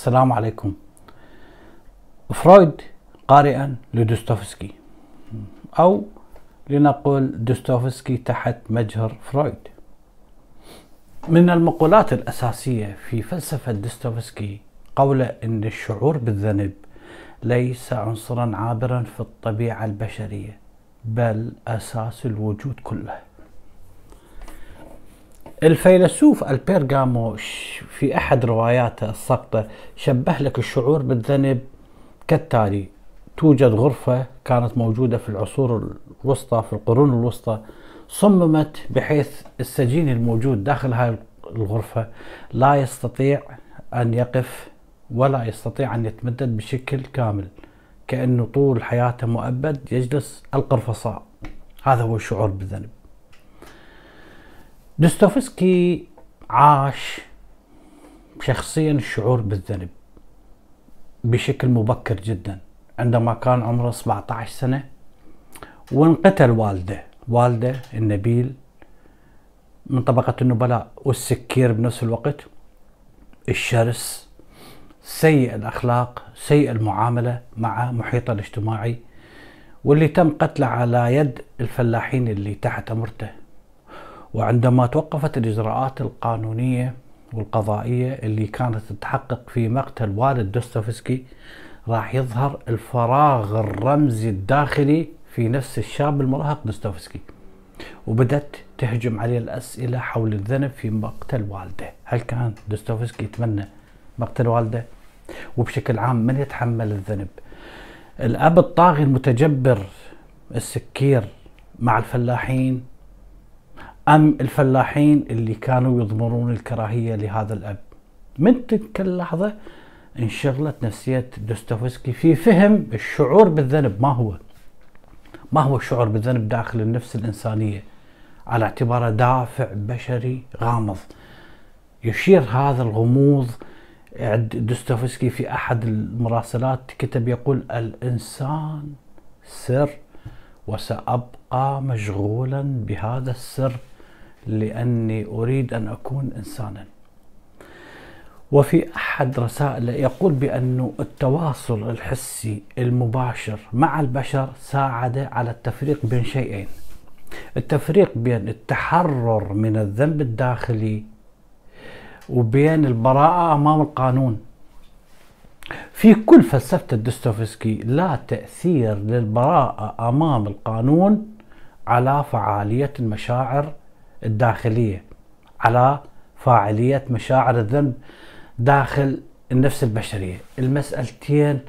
السلام عليكم. فرويد قارئا لدوستوفسكي أو لنقول دوستوفسكي تحت مجهر فرويد. من المقولات الأساسية في فلسفة دوستوفسكي قوله أن الشعور بالذنب ليس عنصرا عابرا في الطبيعة البشرية بل أساس الوجود كله. الفيلسوف البيرغامو في أحد رواياته السقطة شبه لك الشعور بالذنب كالتالي توجد غرفة كانت موجودة في العصور الوسطى في القرون الوسطى صممت بحيث السجين الموجود داخل هذه الغرفة لا يستطيع أن يقف ولا يستطيع أن يتمدد بشكل كامل كأنه طول حياته مؤبد يجلس القرفصاء. هذا هو الشعور بالذنب. دوستوفسكي عاش شخصيا الشعور بالذنب بشكل مبكر جدا. عندما كان عمره 17 سنة وانقتل والده. والده النبيل من طبقة النبلاء والسكير بنفس الوقت. الشرس سيء الأخلاق سيء المعاملة مع محيطه الاجتماعي واللي تم قتله على يد الفلاحين اللي تحت أمرته. وعندما توقفت الإجراءات القانونية والقضائية اللي كانت تتحقق في مقتل والد دوستوفسكي راح يظهر الفراغ الرمزي الداخلي في نفس الشاب المراهق دوستوفسكي. وبدأت تهجم عليه الأسئلة حول الذنب في مقتل والده. هل كان دوستوفسكي يتمنى مقتل والده؟ وبشكل عام من يتحمل الذنب؟ الأب الطاغي المتجبر السكير مع الفلاحين أم الفلاحين اللي كانوا يضمرون الكراهية لهذا الأب؟ من تلك اللحظة انشغلت نفسية دوستويفسكي في فهم الشعور بالذنب. ما هو؟ ما هو الشعور بالذنب داخل النفس الإنسانية؟ على اعتباره دافع بشري غامض. يشير هذا الغموض دوستويفسكي في أحد المراسلات كتب يقول الإنسان سر وسأبقى مشغولا بهذا السر لأني أريد أن أكون إنسانا. وفي أحد رسائله يقول بأن التواصل الحسي المباشر مع البشر ساعد على التفريق بين شيئين. التفريق بين التحرر من الذنب الداخلي وبين البراءة أمام القانون. في كل فلسفة الدستوفسكي لا تأثير للبراءة أمام القانون على فعالية المشاعر الداخلية على فاعلية مشاعر الذنب داخل النفس البشرية. المسألتين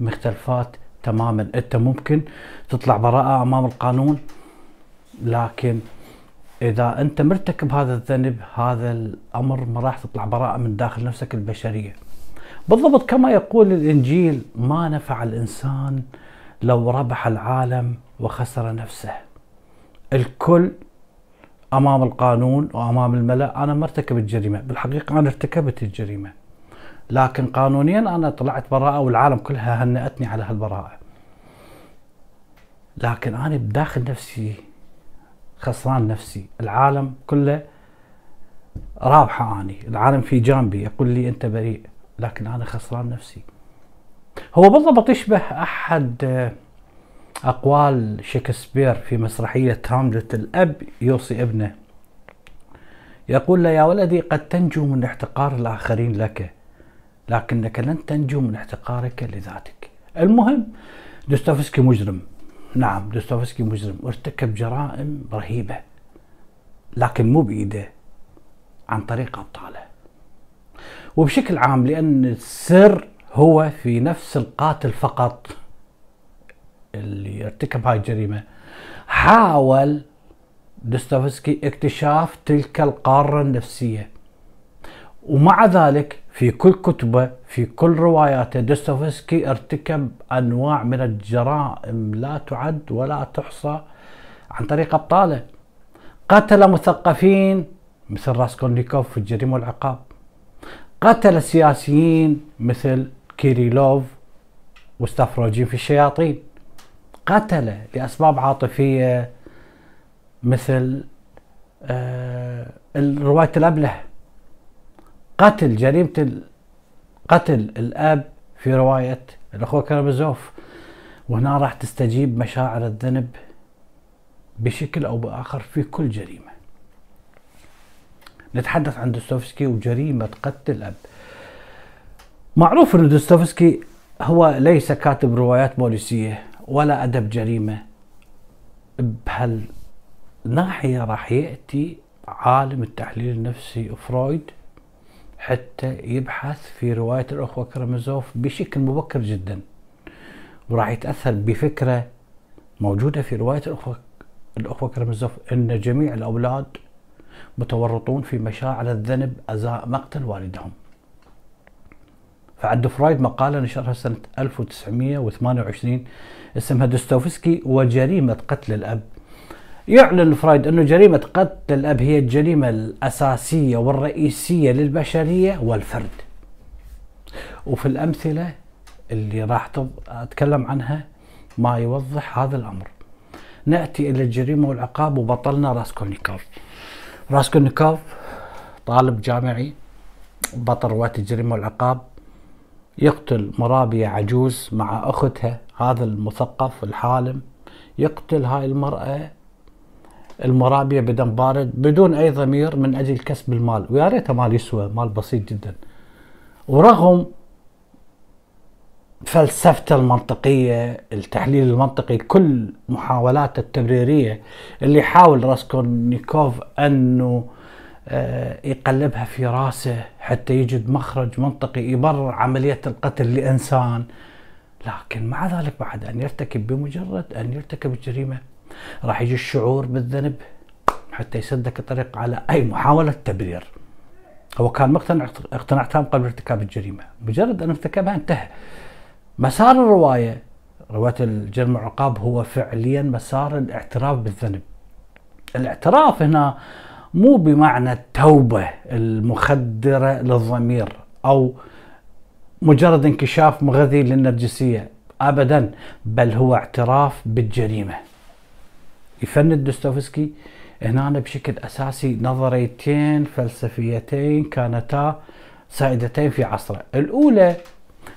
مختلفات تماما. انت ممكن تطلع براءة أمام القانون لكن إذا أنت مرتكب هذا الذنب هذا الأمر ما راح تطلع براءة من داخل نفسك البشرية. بالضبط كما يقول الإنجيل ما نفع الإنسان لو ربح العالم وخسر نفسه. الكل أمام القانون وأمام الملأ أنا ما ارتكبت جريمة بالحقيقة أنا ارتكبت الجريمة. لكن قانونيا أنا طلعت براءة والعالم كلها هنأتني على هالبراءة. لكن أنا بداخل نفسي خسران نفسي العالم كله رابحة أني العالم في جانبي يقول لي أنت بريء لكن أنا خسران نفسي. هو بالضبط يشبه أحد أقوال شكسبير في مسرحية هاملت الأب يوصي ابنه. يقول له يا ولدي قد تنجو من احتقار الآخرين لك لكنك لن تنجو من احتقارك لذاتك. المهم دوستوفسكي مجرم. نعم دوستوفسكي مجرم. وارتكب جرائم رهيبة لكن مو بإيده عن طريق أبطاله. وبشكل عام لأن السر هو في نفس القاتل فقط. اللي ارتكب هاي الجريمة. حاول دوستويفسكي اكتشاف تلك القارة النفسية. ومع ذلك في كل كتبه في كل رواياته دوستويفسكي ارتكب أنواع من الجرائم لا تعد ولا تحصى عن طريق أبطاله. قتل مثقفين مثل راسكولنيكوف في الجريمة والعقاب. قتل سياسيين مثل كيريلوف وستافروجين في الشياطين. قتل لأسباب عاطفية مثل آه رواية الأبله قتل جريمة قتل الأب في رواية الأخوة كرامازوف وهنا راح تستجيب مشاعر الذنب بشكل أو بآخر في كل جريمة. نتحدث عن دوستويفسكي وجريمة قتل الأب. معروف أن دوستويفسكي هو ليس كاتب روايات بوليسية. ولا أدب جريمة بهالناحية راح يأتي عالم التحليل النفسي فرويد حتى يبحث في رواية الأخوة كرامازوف بشكل مبكر جدا. وراح يتأثر بفكرة موجودة في رواية الأخوة الأخوة كرامازوف أن جميع الأولاد متورطون في مشاعر الذنب أزاء مقتل والدهم. فعند فرويد مقالة نشرها سنة 1928 اسمها دوستوفسكي وجريمة قتل الأب. يعلن فرويد أن جريمة قتل الأب هي الجريمة الأساسية والرئيسية للبشرية والفرد. وفي الأمثلة اللي راح أتكلم عنها ما يوضح هذا الأمر. نأتي إلى الجريمة والعقاب وبطلنا راسكولنيكوف راسكولنيكوف طالب جامعي بطل رواية الجريمة والعقاب. يقتل مرابية عجوز مع أختها هذا المثقف الحالم. يقتل هاي المرأة المرابية بدم بارد بدون أي ضمير من أجل كسب المال. ويا ريته مال يسوى مال بسيط جدا. ورغم فلسفته المنطقية التحليل المنطقي كل محاولاته التبريرية اللي حاول راسكولنيكوف أنه يقلبها في راسه حتى يجد مخرج منطقي يبرر عملية القتل لإنسان. لكن مع ذلك بعد أن يرتكب بمجرد أن يرتكب الجريمة راح يجي الشعور بالذنب حتى يسدك الطريق على أي محاولة تبرير. هو كان مقتنع اقتناع تام قبل ارتكاب الجريمة. مجرد أن ارتكبها انتهى. مسار الرواية رواية الجرم العقاب هو فعليا مسار الاعتراف بالذنب. الاعتراف هنا مو بمعنى التوبة المخدرة للضمير أو مجرد انكشاف مغذي للنرجسية أبدا بل هو اعتراف بالجريمة. يفند دوستويفسكي هنا بشكل أساسي نظريتين فلسفيتين كانتا سائدتين في عصره. الأولى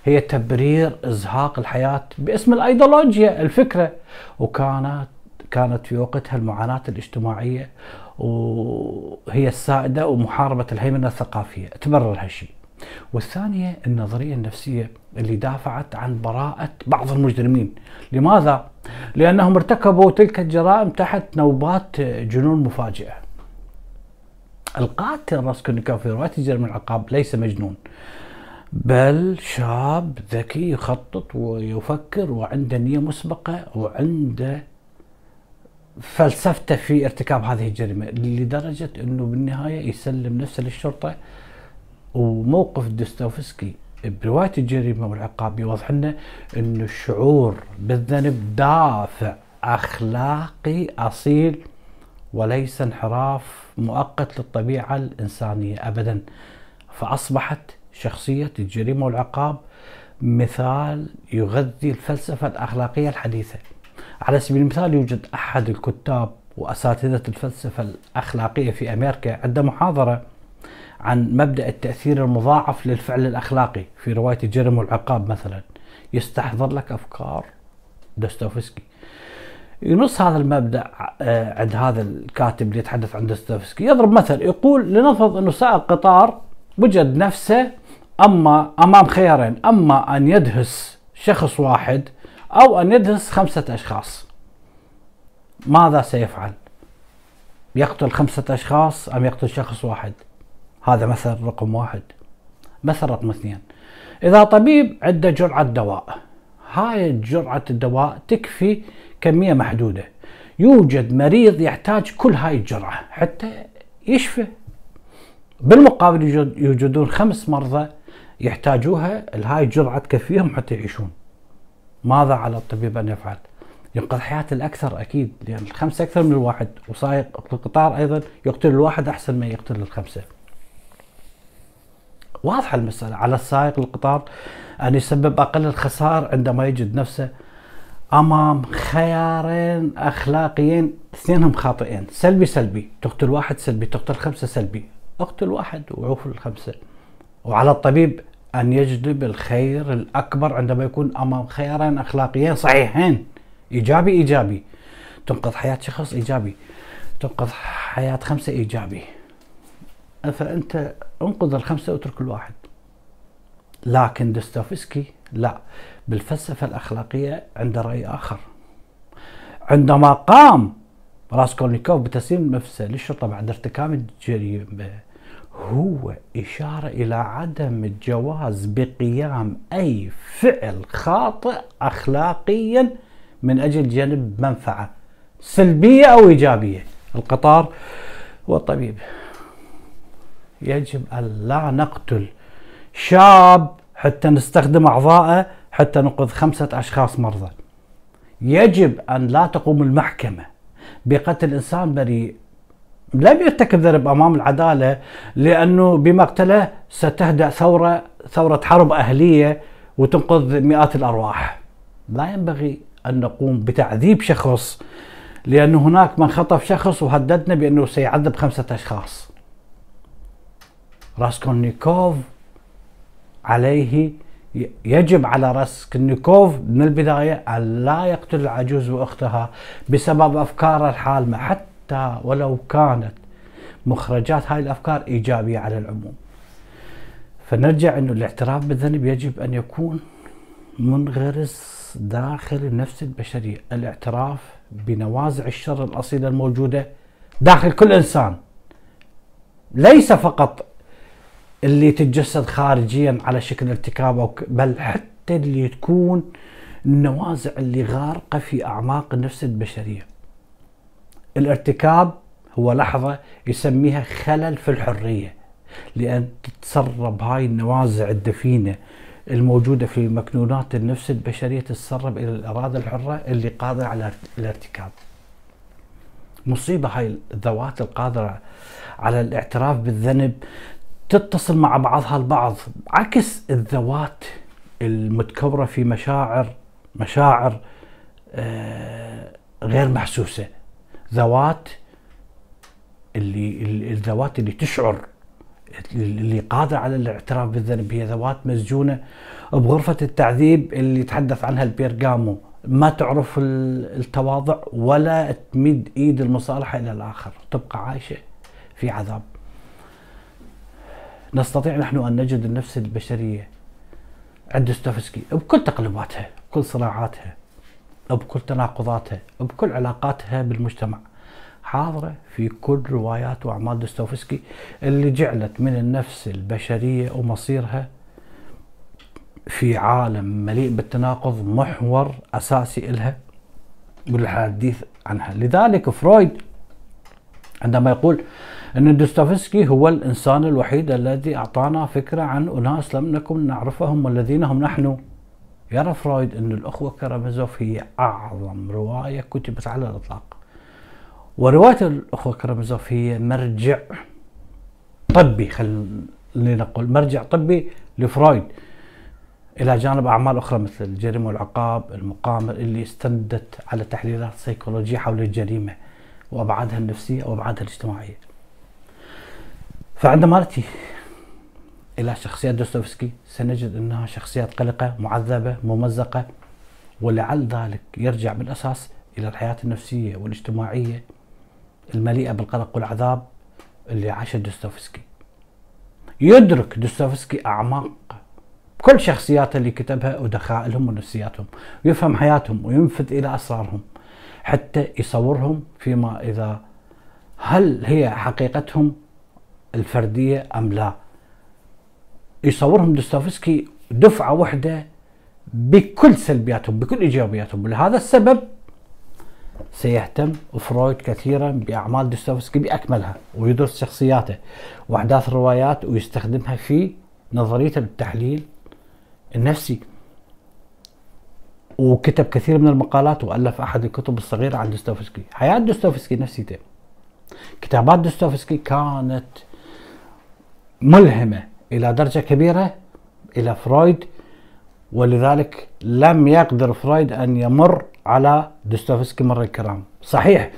هي تبرير إزهاق الحياة باسم الأيديولوجيا الفكرة. وكانت كانت في وقتها المعاناة الاجتماعية وهي السائدة ومحاربة الهيمنة الثقافية. تبرر هالشيء والثانية النظرية النفسية اللي دافعت عن براءة بعض المجرمين. لماذا؟ لأنهم ارتكبوا تلك الجرائم تحت نوبات جنون مفاجئة. القاتل راسكولنيكوف في رواية الجريمة والعقاب ليس مجنون. بل شاب ذكي يخطط ويفكر وعنده نية مسبقة وعنده فلسفته في ارتكاب هذه الجريمة لدرجة أنه بالنهاية يسلم نفسه للشرطة وموقف دوستويفسكي برواية الجريمة والعقاب يوضح لنا أن الشعور بالذنب دافع أخلاقي أصيل وليس انحراف مؤقت للطبيعة الإنسانية أبدا. فأصبحت شخصية الجريمة والعقاب مثال يغذي الفلسفة الأخلاقية الحديثة. على سبيل المثال يوجد أحد الكتاب وأساتذة الفلسفة الأخلاقية في أمريكا عنده محاضرة عن مبدأ التأثير المضاعف للفعل الأخلاقي في رواية الجرم والعقاب مثلا. يستحضر لك أفكار دوستويفسكي. ينص هذا المبدأ آه، عند هذا الكاتب اللي يتحدث عن دوستويفسكي. يضرب مثل يقول لنفرض أنه سائق قطار وجد نفسه أما أمام خيارين أما أن يدهس شخص واحد أو أن يدهس خمسة أشخاص. ماذا سيفعل؟ يقتل خمسة أشخاص أم يقتل شخص واحد؟ هذا مثل رقم واحد. مثل رقم اثنين. إذا طبيب عنده جرعة دواء هاي جرعة الدواء تكفي كمية محدودة. يوجد مريض يحتاج كل هاي الجرعة حتى يشفى. بالمقابل يوجدون خمس مرضى يحتاجوها هاي الجرعة تكفيهم حتى يعيشون. ماذا على الطبيب أن يفعل؟ ينقذ حياة الأكثر أكيد لأن الخمسة أكثر من الواحد وسائق القطار أيضا يقتل الواحد أحسن ما يقتل الخمسة. واضحة المسألة. على السائق القطار أن يسبب أقل الخسائر عندما يجد نفسه أمام خيارين أخلاقيين اثنينهم خاطئين. سلبي سلبي تقتل واحد سلبي تقتل خمسة سلبي. اقتل واحد وعوف الخمسة. وعلى الطبيب أن يجلب الخير الأكبر عندما يكون أمام خيارين أخلاقيين صحيحين. إيجابي إيجابي. تنقذ حياة شخص إيجابي. تنقذ حياة خمسة إيجابي. فأنت انقذ الخمسة واترك الواحد. لكن دوستويفسكي لا. بالفلسفة الأخلاقية عنده رأي آخر. عندما قام راسكولنيكوف بتسليم النفس للشرطة بعد ارتكاب الجريمة هو إشارة إلى عدم الجواز بقيام أي فعل خاطئ أخلاقيا من أجل جلب منفعة سلبية أو إيجابية. القطار والطبيب. يجب أن لا نقتل شاب حتى نستخدم أعضائه حتى ننقذ خمسة أشخاص مرضى. يجب أن لا تقوم المحكمة. بقتل إنسان بريء لم يرتكب ذنب أمام العدالة لأنه بمقتله ستهدأ ثورة ثورة حرب أهلية وتنقذ مئات الأرواح. لا ينبغي أن نقوم بتعذيب شخص لأن هناك من خطف شخص وهددنا بأنه سيعذب خمسة أشخاص. راسكولنيكوف عليه يجب على راسكولنيكوف من البداية أن لا يقتل العجوز وأختها بسبب أفكاره الحالمة حتى ولو كانت مخرجات هاي الأفكار إيجابية على العموم. فنرجع أنه الاعتراف بالذنب يجب أن يكون منغرس داخل النفس البشرية. الاعتراف بنوازع الشر الأصيلة الموجودة داخل كل إنسان. ليس فقط اللي تتجسد خارجيا على شكل ارتكاب بل حتى اللي تكون النوازع اللي غارقة في أعماق النفس البشرية. الارتكاب هو لحظة يسميها خلل في الحرية لأن تتسرب هاي النوازع الدفينة الموجودة في مكنونات النفس البشرية تتسرب إلى الإرادة الحرة اللي قادرة على الارتكاب. مصيبة هاي الذوات القادرة على الاعتراف بالذنب تتصل مع بعضها البعض عكس الذوات المتكورة في مشاعر مشاعر آه، غير محسوسة. ذوات اللي الذوات اللي تشعر اللي قادرة على الاعتراف بالذنب هي ذوات مسجونة بغرفة التعذيب اللي تحدث عنها البيرغامو. ما تعرف التواضع ولا تمد إيد المصالحة إلى الآخر تبقى عايشة في عذاب. نستطيع نحن أن نجد النفس البشرية عند دوستويفسكي بكل تقلباتها بكل صراعاتها. بكل تناقضاتها بكل علاقاتها بالمجتمع. حاضرة في كل روايات وأعمال دوستويفسكي اللي جعلت من النفس البشرية ومصيرها في عالم مليء بالتناقض محور أساسي إلها والحديث عنها. لذلك فرويد عندما يقول أن دوستويفسكي هو الإنسان الوحيد الذي أعطانا فكرة عن أناس لم نكن نعرفهم والذين هم نحن. يرى فرويد أن الأخوة كرامازوف هي أعظم رواية كتبت على الإطلاق. ورواية الأخوة كرامازوف هي مرجع طبي خلينا نقول مرجع طبي لفرويد. إلى جانب أعمال أخرى مثل الجريمة والعقاب المقامر اللي استندت على تحليلات سيكولوجية حول الجريمة وأبعادها النفسية وأبعادها الاجتماعية. فعندما نأتي إلى شخصيات دوستويفسكي. سنجد أنها شخصيات قلقة معذبة ممزقة ولعل ذلك يرجع بالأساس إلى الحياة النفسية والاجتماعية المليئة بالقلق والعذاب اللي عاشها دوستويفسكي. يدرك دوستويفسكي أعماق كل شخصياته اللي كتبها ودخائلهم ونفسياتهم ويفهم حياتهم وينفذ إلى أسرارهم حتى يصورهم فيما إذا هل هي حقيقتهم الفردية أم لا. يصورهم دوستويفسكي دفعة واحدة بكل سلبياتهم بكل إيجابياتهم. لهذا السبب سيهتم فرويد كثيرا بأعمال دوستويفسكي بأكملها ويدرس شخصياته وأحداث الروايات ويستخدمها في نظريته بالتحليل النفسي. وكتب كثير من المقالات وألف أحد الكتب الصغيرة عن دوستويفسكي. حياة دوستويفسكي نفسيته كتابات دوستويفسكي كانت ملهمة. إلى درجة كبيرة إلى فرويد ولذلك لم يقدر فرويد أن يمر على دوستويفسكي مر الكرام. صحيح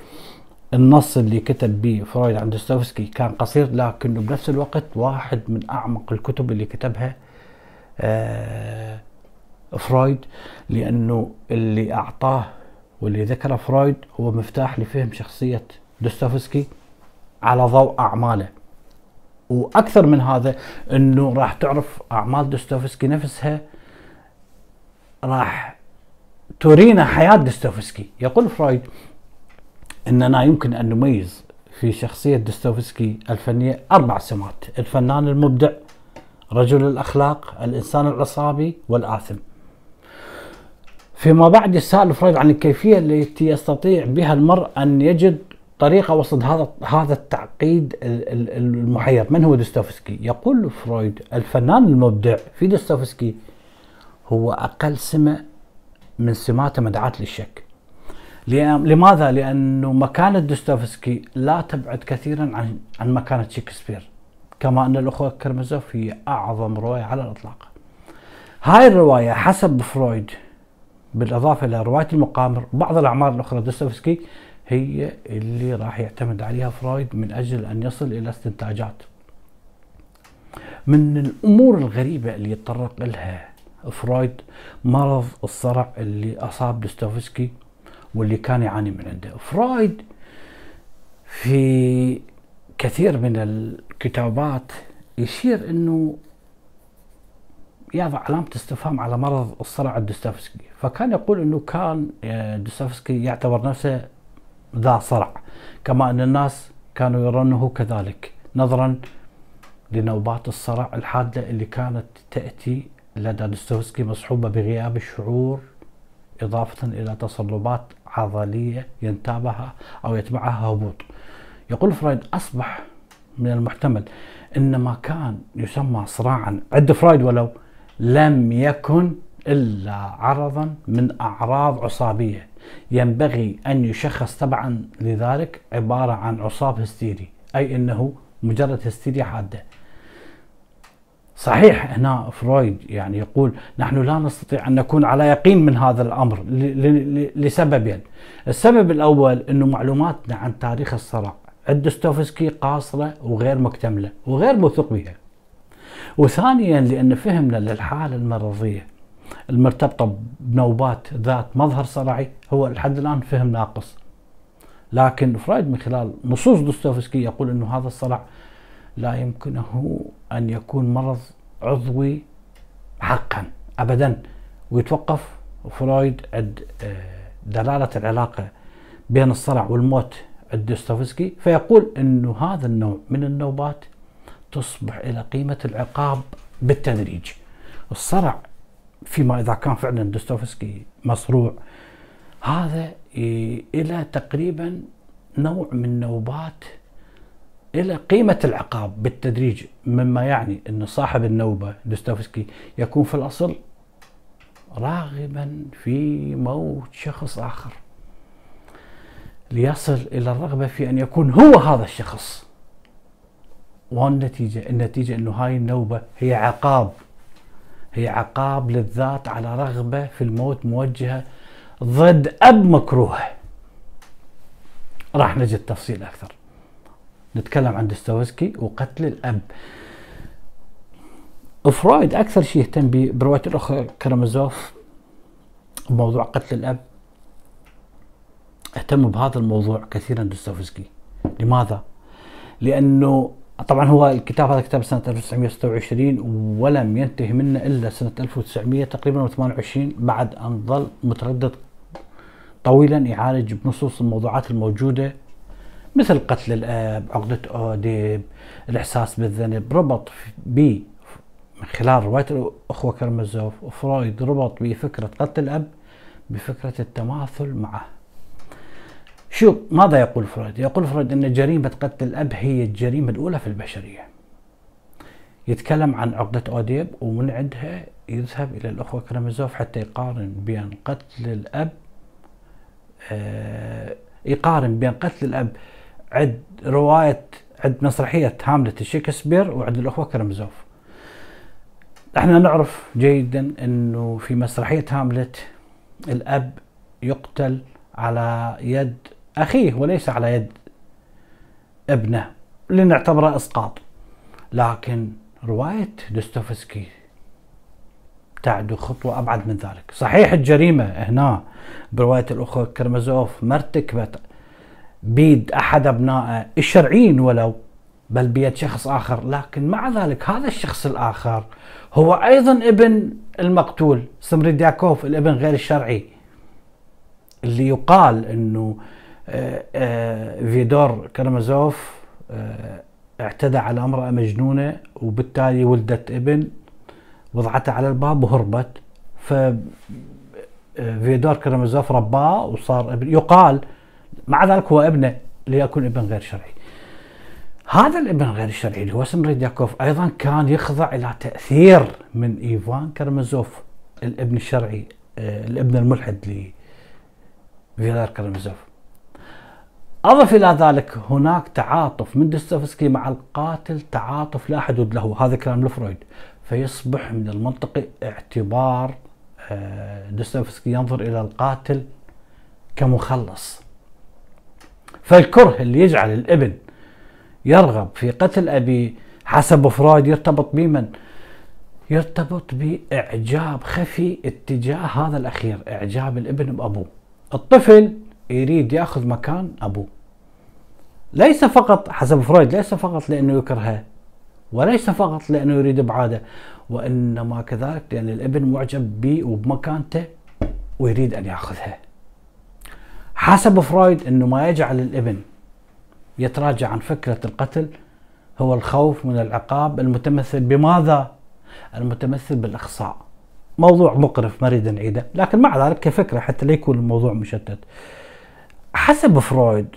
النص اللي كتب به فرويد عن دوستويفسكي كان قصير لكنه بنفس الوقت واحد من أعمق الكتب اللي كتبها آه فرويد لأنه اللي أعطاه واللي ذكره فرويد هو مفتاح لفهم شخصية دوستويفسكي على ضوء أعماله. وأكثر من هذا إنه راح تعرف أعمال دوستويفسكي نفسها راح تورينا حياة دوستويفسكي. يقول فرويد إننا يمكن أن نميز في شخصية دوستويفسكي الفنية أربع سمات الفنان المبدع رجل الأخلاق الإنسان العصابي والآثم. فيما بعد يسأل فرويد عن الكيفية التي يستطيع بها المرء أن يجد طريقه وسط هذا هذا التعقيد المحير من هو دوستويفسكي؟ يقول فرويد الفنان المبدع في دوستويفسكي هو أقل سمة من سماته مدعاة للشك. لماذا؟ لأنه مكانة دوستويفسكي لا تبعد كثيرا عن عن مكانة شكسبير. كما أن الأخوة كرامازوف هي أعظم رواية على الإطلاق. هاي الرواية حسب فرويد بالإضافة إلى رواية المقامر بعض الأعمال الأخرى دوستويفسكي هي اللي راح يعتمد عليها فرويد من أجل أن يصل إلى استنتاجات. من الأمور الغريبة اللي يتطرق لها فرويد مرض الصرع اللي أصاب دوستويفسكي واللي كان يعاني من عنده. فرويد في كثير من الكتابات يشير إنه يضع علامة استفهام على مرض الصرع لدوستويفسكي. فكان يقول إنه كان آه، دوستويفسكي يعتبر نفسه ذا صرع. كما أن الناس كانوا يرونه كذلك. نظرا لنوبات الصرع الحادة اللي كانت تأتي لدى دوستويفسكي مصحوبة بغياب الشعور إضافة إلى تصلبات عضلية ينتابها أو يتبعها هبوط. يقول فرويد أصبح من المحتمل ان ما كان يسمى صرعا. عند فرويد ولو لم يكن إلا عرضا من أعراض عصابه. ينبغي أن يشخص تبعا لذلك عبارة عن عصاب هستيري أي إنه مجرد هستيريا حادة. صحيح هنا فرويد يعني يقول نحن لا نستطيع أن نكون على يقين من هذا الأمر لسببين. السبب الأول إنه معلوماتنا عن تاريخ الصرع عند دوستويفسكي قاصرة وغير مكتملة وغير موثوق بها وثانيا لأن فهمنا للحالة المرضية. المرتبطة بنوبات ذات مظهر صرعي هو لحد الآن فهم ناقص لكن فرويد من خلال نصوص دوستويفسكي يقول أنه هذا الصرع لا يمكنه أن يكون مرض عضوي حقا أبدا ويتوقف فرويد عند آه، دلالة العلاقة بين الصرع والموت لدوستويفسكي فيقول إنه هذا النوع من النوبات تصبح إلها قيمة العقاب بالتدريج. الصرع فيما إذا كان فعلا دوستويفسكي مصروع هذا إلى تقريبا نوع من نوبات إلها قيمة العقاب بالتدريج مما يعني ان صاحب النوبة دوستويفسكي يكون في الأصل راغبا في موت شخص آخر ليصل إلى الرغبة في أن يكون هو هذا الشخص. والنتيجة النتيجة أنه هاي النوبة هي عقاب. هي عقاب للذات على رغبة في الموت موجهة ضد أب مكروه. راح نجد تفصيل أكثر. نتكلم عن دستويسكي وقتل الأب. فرويد أكثر شيء يهتم برواية الأخ كرامازوف بموضوع قتل الأب. اهتم بهذا الموضوع كثيرا دوستويفسكي. لماذا؟ لأنه طبعا هو الكتاب هذا كتاب سنة 1926 ولم ينتهي منه إلا سنة 1900 تقريبا 28 بعد أن ظل متردد طويلا يعالج بنصوص الموضوعات الموجودة مثل قتل الآب، عقدة أوديب، الإحساس بالذنب، ربط ب من خلال رواية الأخوة كرامازوف وفرويد ربط بفكرة قتل الأب بفكرة التماثل معه. شوف ماذا يقول فرويد؟ يقول فرويد أن جريمة قتل الأب هي الجريمة الأولى في البشرية يتكلم عن عقدة أوديب ومن عندها يذهب إلى الأخوة كرامازوف حتى يقارن بين قتل الأب آه يقارن بين قتل الأب عند رواية عند مسرحية هاملت شكسبير وعند الأخوة كرامازوف إحنا نعرف جيدا إنه في مسرحية هاملت الأب يقتل على يد أخيه وليس على يد ابنه لنعتبره إسقاط. لكن رواية دوستويفسكي تعدو خطوة أبعد من ذلك. صحيح الجريمة هنا برواية الأخوة كرمزوف ما ارتكبت بيد أحد أبنائه الشرعيين ولو بل بيد شخص آخر. لكن مع ذلك هذا الشخص الآخر هو أيضا ابن المقتول سمريدياكوف الابن غير الشرعي. اللي يقال أنه فيدور كرمزوف آه، اعتدى على امرأة مجنونة وبالتالي ولدت ابن وضعته على الباب وهربت. ف فيدور كرامازوف رباه وصار ابن. يقال مع ذلك هو ابنه ليكون ابن غير شرعي. هذا الابن غير الشرعي اللي هو سمردياكوف أيضا كان يخضع إلى تأثير من إيفان كرامازوف الابن الشرعي الابن الملحد لفيدور كرامازوف أضف إلى ذلك هناك تعاطف من دوستويفسكي مع القاتل تعاطف لا حدود له. هذا كلام لفرويد. فيصبح من المنطقي اعتبار آه، دوستويفسكي ينظر إلى القاتل كمخلص. فالكره اللي يجعل الابن يرغب في قتل أبيه حسب فرويد يرتبط بمن؟ يرتبط بإعجاب خفي اتجاه هذا الأخير إعجاب الابن بأبوه. الطفل يريد ياخذ مكان أبوه. ليس فقط حسب فرويد ليس فقط لأنه يكرهه وليس فقط لأنه يريد إبعاده وإنما كذلك لأن الإبن معجب به وبمكانته ويريد أن يأخذها. حسب فرويد إنه ما يجعل الإبن يتراجع عن فكرة القتل هو الخوف من العقاب المتمثل. بماذا؟ المتمثل بالإخصاء. موضوع مقرف ما نعيدة. لكن مع ذلك كفكرة حتى لا يكون الموضوع مشتت. حسب فرويد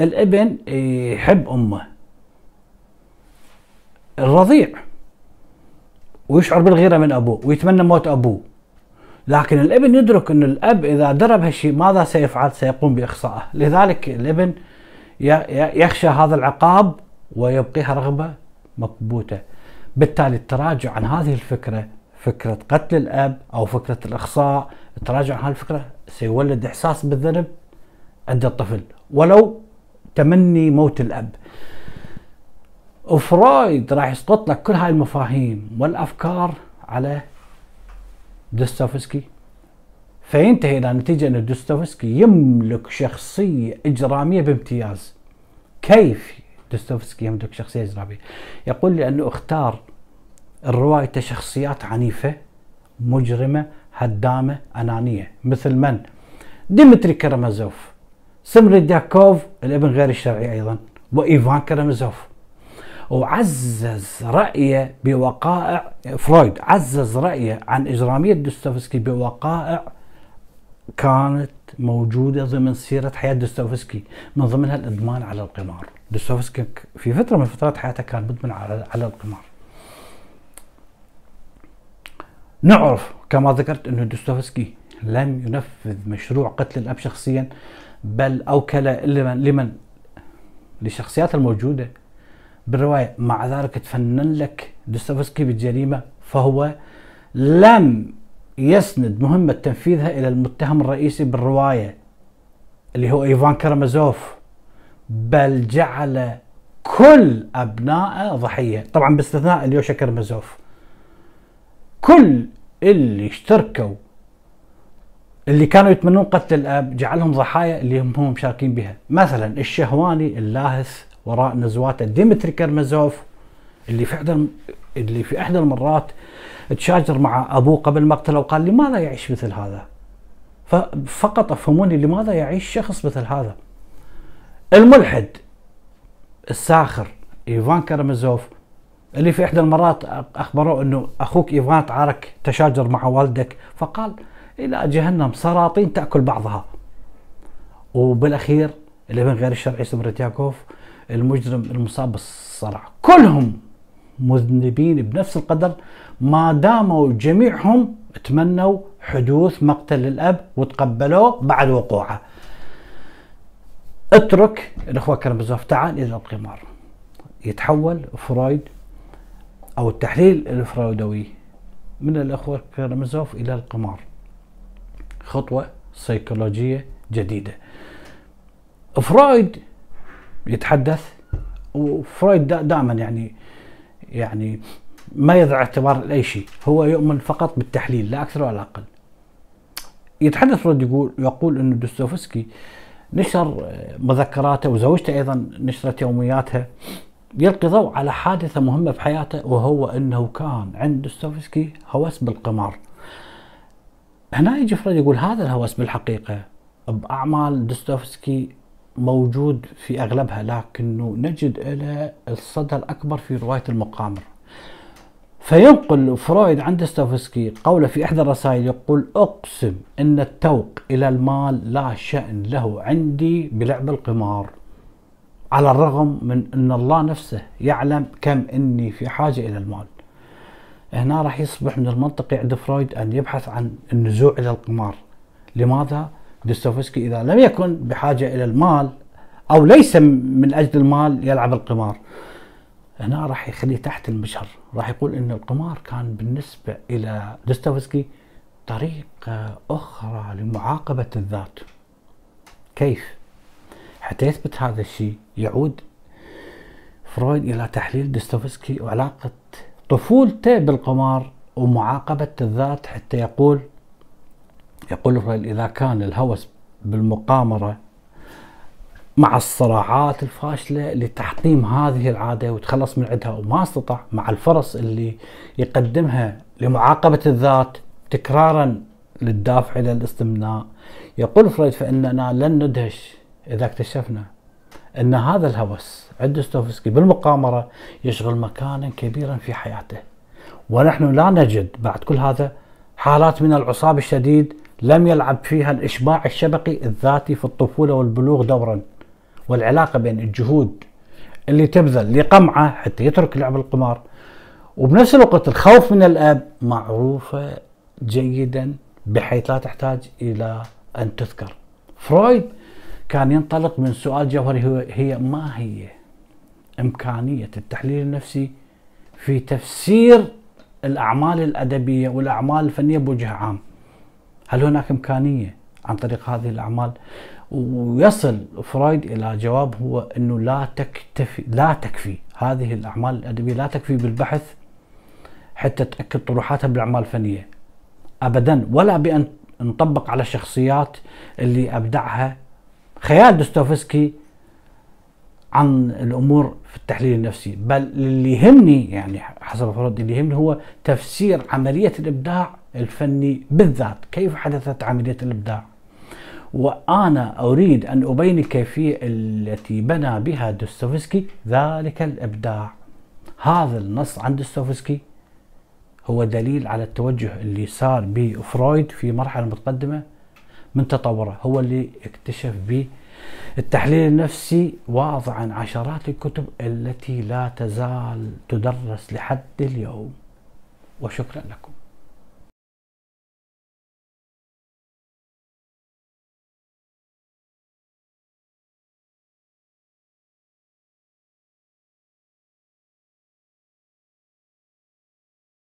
الابن يحب أمه. الرضيع ويشعر بالغيرة من أبوه ويتمنى موت أبوه. لكن الابن يدرك أن الأب إذا درب هالشيء ماذا سيفعل؟ سيقوم بإخصائه. لذلك الابن يخشى هذا العقاب ويبقيها رغبة مكبوتة. بالتالي التراجع عن هذه الفكرة فكرة قتل الأب أو فكرة الإخصاء التراجع عن هذه الفكرة سيولد إحساس بالذنب. عند الطفل ولو تمني موت الأب. وفرويد راح يسقط لك كل هاي المفاهيم والأفكار على دوستوفسكي. فينتهي إلى نتيجة إن دوستوفسكي يملك شخصية إجرامية بامتياز. كيف دوستوفسكي يملك شخصية إجرامية؟ يقول لأنه اختار الروايه شخصيات عنيفة مجرمة هدامة أنانية. مثل من؟ ديمتري كرامازوف سمردياكوف الابن غير الشرعي أيضا وإيفان كرامازوف وعزز رأيه بوقائع فرويد عزز رأيه عن إجرامية دوستوفسكي بوقائع كانت موجودة ضمن سيرة حياة دوستوفسكي من ضمنها الإدمان على القمار. دوستوفسكي في فترة من فترات حياته كان مدمن على, على القمار. نعرف كما ذكرت أن دوستوفسكي لم ينفذ مشروع قتل الأب شخصيا بل أوكل لمن, لمن؟ للشخصيات الموجودة. بالرواية مع ذلك تفنن لك دوستويفسكي بالجريمة فهو لم يسند مهمة تنفيذها إلى المتهم الرئيسي بالرواية اللي هو إيفان كرامازوف بل جعل كل أبنائه ضحية. طبعا باستثناء اليوشا كرامازوف. كل اللي اشتركوا اللي كانوا يتمنون قتل الأب جعلهم ضحايا اللي هم مشاركين بها مثلا الشهواني اللاهث وراء نزواته ديمتري كرمزوف اللي في احدى اللي في احدى المرات تشاجر مع أبوه قبل مقتله وقال لماذا يعيش مثل هذا؟ فقط أفهموني لماذا يعيش شخص مثل هذا؟ الملحد الساخر إيفان كرمزوف اللي في احدى المرات أخبروه إنه أخوك إيفان تعارك تشاجر مع والدك فقال إلى جهنم سراطين تأكل بعضها. وبالأخير الابن غير الشرعي سمرتياكوف المجرم المصاب بالصرع. كلهم مذنبين بنفس القدر ما داموا جميعهم تمنوا حدوث مقتل الاب وتقبلوه بعد وقوعه. اترك الإخوة كرامازوف تعال إلى القمار. يتحول فرويد أو التحليل الفرويدي من الإخوة كرامازوف إلى القمار. خطوة سيكولوجية جديدة فرويد يتحدث وفرويد دائما يعني يعني ما يضع اعتبار لأي شيء هو يؤمن فقط بالتحليل لا أكثر ولا أقل يتحدث فرويد يقول يقول إنه دوستويفسكي نشر مذكراته وزوجته أيضا نشرت يومياتها يلقي ضوء على حادثة مهمة في حياته وهو إنه كان عند دوستويفسكي هوس بالقمار. هنا يجي فرويد يقول هذا الهوس بالحقيقة باعمال دوستويفسكي موجود في أغلبها لكنه نجد له الصدى الأكبر في رواية المقامر. فينقل فرويد عن دوستويفسكي قوله في إحدى الرسائل يقول أقسم إن التوق إلى المال لا شأن له عندي بلعب القمار. على الرغم من إن الله نفسه يعلم كم إني في حاجة إلى المال. هنا راح يصبح من المنطقي عند فرويد أن يبحث عن النزوع إلى القمار. لماذا؟ دوستويفسكي إذا لم يكن بحاجة إلى المال أو ليس من أجل المال يلعب القمار. هنا راح يخليه تحت المجهر، راح يقول إن القمار كان بالنسبة إلى دوستويفسكي طريقة أخرى لمعاقبة الذات. كيف؟ حتى يثبت هذا الشيء يعود فرويد إلى تحليل دوستويفسكي وعلاقة طفولته بالقمار ومعاقبة الذات حتى يقول يقول فرويد إذا كان الهوس بالمقامرة مع الصراعات الفاشلة لتحطيم هذه العادة وتخلص من عندها وما استطاع مع الفرص اللي يقدمها لمعاقبة الذات تكرارا للدافع إلى الاستمناء. يقول فرويد فإننا لن ندهش إذا اكتشفنا. أن هذا الهوس عند دوستويفسكي بالمقامرة يشغل مكانا كبيرا في حياته. ونحن لا نجد بعد كل هذا حالات من العصاب الشديد لم يلعب فيها الإشباع الشبقي الذاتي في الطفولة والبلوغ دورا. والعلاقة بين الجهود اللي تبذل لقمعة حتى يترك لعب القمار. وبنفس الوقت الخوف من الأب معروفة جيدا بحيث لا تحتاج إلى أن تذكر. فرويد كان ينطلق من سؤال جوهري هي ما هي إمكانية التحليل النفسي في تفسير الأعمال الأدبية والأعمال الفنية بوجه عام؟ هل هناك إمكانية عن طريق هذه الأعمال؟ ويصل فرويد إلى جواب هو أنه لا تكتفي لا تكفي هذه الأعمال الأدبية لا تكفي بالبحث حتى تأكد طروحاتها بالأعمال الفنية أبدا ولا بأن نطبق على الشخصيات اللي أبدعها خيال دوستويفسكي عن الأمور في التحليل النفسي بل اللي يهمني يعني حسب فرض اللي يهمني هو تفسير عملية الإبداع الفني بالذات كيف حدثت عملية الإبداع؟ وأنا أريد أن أبين الكيفيه التي بنى بها دوستويفسكي ذلك الإبداع. هذا النص عند دوستويفسكي هو دليل على التوجه اللي صار به فرويد في مرحلة متقدمة من تطوره هو اللي اكتشف به التحليل النفسي واضعا عشرات الكتب التي لا تزال تدرس لحد اليوم. وشكرا لكم.